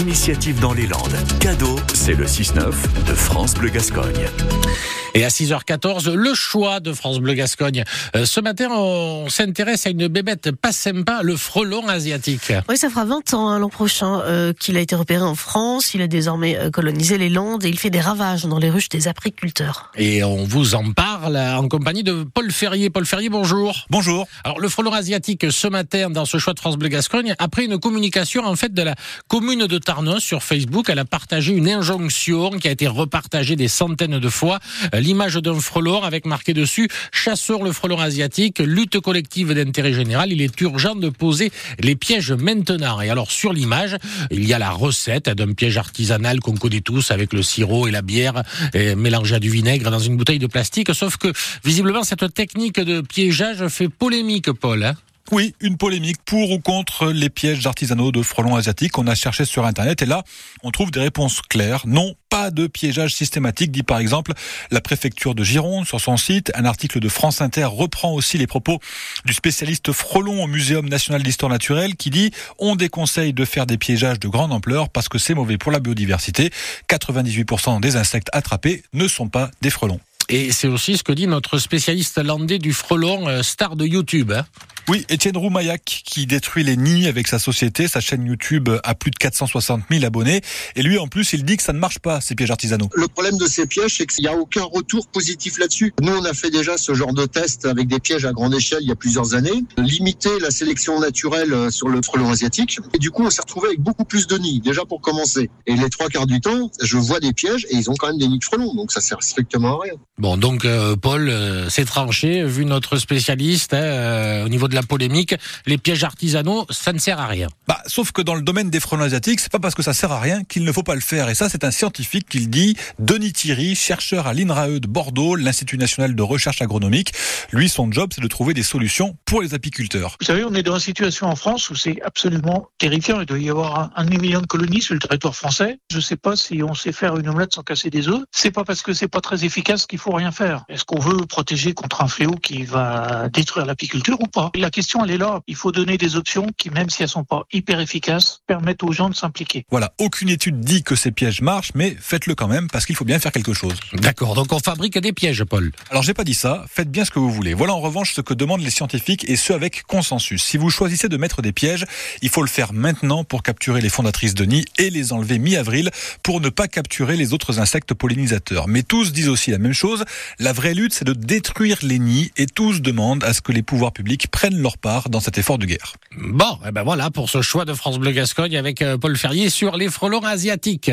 initiative dans les Landes. Cadeau, c'est le 6-9 de France Bleu Gascogne. Et à 6h14, le choix de France Bleu Gascogne. Euh, ce matin, on s'intéresse à une bébête pas sympa, le frelon asiatique. Oui, ça fera 20 ans hein, l'an prochain euh, qu'il a été repéré en France. Il a désormais euh, colonisé les Landes et il fait des ravages dans les ruches des apiculteurs. Et on vous en parle en compagnie de Paul Ferrier. Paul Ferrier, bonjour. Bonjour. Alors, le frelon asiatique, ce matin, dans ce choix de France Bleu Gascogne, après une communication, en fait, de la commune de Tarnos sur Facebook, elle a partagé une injonction qui a été repartagée des centaines de fois l'image d'un frelon avec marqué dessus chasseur le frelon asiatique, lutte collective d'intérêt général. Il est urgent de poser les pièges maintenant. Et alors sur l'image, il y a la recette d'un piège artisanal qu'on connaît tous avec le sirop et la bière mélangée à du vinaigre dans une bouteille de plastique. Sauf que visiblement cette technique de piégeage fait polémique, Paul. Hein oui, une polémique pour ou contre les pièges artisanaux de frelons asiatiques. On a cherché sur Internet et là, on trouve des réponses claires. Non, pas de piégeage systématique, dit par exemple la préfecture de Gironde sur son site. Un article de France Inter reprend aussi les propos du spécialiste frelon au Muséum national d'histoire naturelle qui dit on déconseille de faire des piégeages de grande ampleur parce que c'est mauvais pour la biodiversité. 98% des insectes attrapés ne sont pas des frelons. Et c'est aussi ce que dit notre spécialiste landais du frelon, euh, star de YouTube. Hein. Oui, Étienne Roumayac qui détruit les nids avec sa société. Sa chaîne YouTube a plus de 460 000 abonnés. Et lui, en plus, il dit que ça ne marche pas, ces pièges artisanaux. Le problème de ces pièges, c'est qu'il n'y a aucun retour positif là-dessus. Nous, on a fait déjà ce genre de test avec des pièges à grande échelle il y a plusieurs années. Limiter la sélection naturelle euh, sur le frelon asiatique. Et du coup, on s'est retrouvé avec beaucoup plus de nids, déjà pour commencer. Et les trois quarts du temps, je vois des pièges et ils ont quand même des nids de frelons. Donc ça sert strictement à rien. Bon, donc euh, Paul, euh, c'est tranché, vu notre spécialiste, hein, au niveau de la polémique, les pièges artisanaux, ça ne sert à rien. Bah, sauf que dans le domaine des frelons asiatiques, c'est pas parce que ça sert à rien qu'il ne faut pas le faire. Et ça, c'est un scientifique qui le dit, Denis Thierry, chercheur à l'INRAE de Bordeaux, l'Institut national de recherche agronomique. Lui, son job, c'est de trouver des solutions pour les apiculteurs. Vous savez, on est dans une situation en France où c'est absolument terrifiant. Il doit y avoir un, un demi-million de colonies sur le territoire français. Je ne sais pas si on sait faire une omelette sans casser des œufs. C'est pas parce que c'est pas très efficace qu'il faut rien faire. Est-ce qu'on veut protéger contre un fléau qui va détruire l'apiculture ou pas? La question, elle est là. Il faut donner des options qui, même si elles sont pas hyper efficaces, permettent aux gens de s'impliquer. Voilà, aucune étude dit que ces pièges marchent, mais faites-le quand même parce qu'il faut bien faire quelque chose. D'accord, donc on fabrique des pièges, Paul. Alors j'ai pas dit ça, faites bien ce que vous voulez. Voilà en revanche ce que demandent les scientifiques et ce avec consensus. Si vous choisissez de mettre des pièges, il faut le faire maintenant pour capturer les fondatrices de nids et les enlever mi-avril pour ne pas capturer les autres insectes pollinisateurs. Mais tous disent aussi la même chose, la vraie lutte c'est de détruire les nids et tous demandent à ce que les pouvoirs publics prennent leur part dans cet effort de guerre. Bon, et ben voilà pour ce choix de France Bleu Gascogne avec euh, Paul Ferrier sur les frelons asiatiques.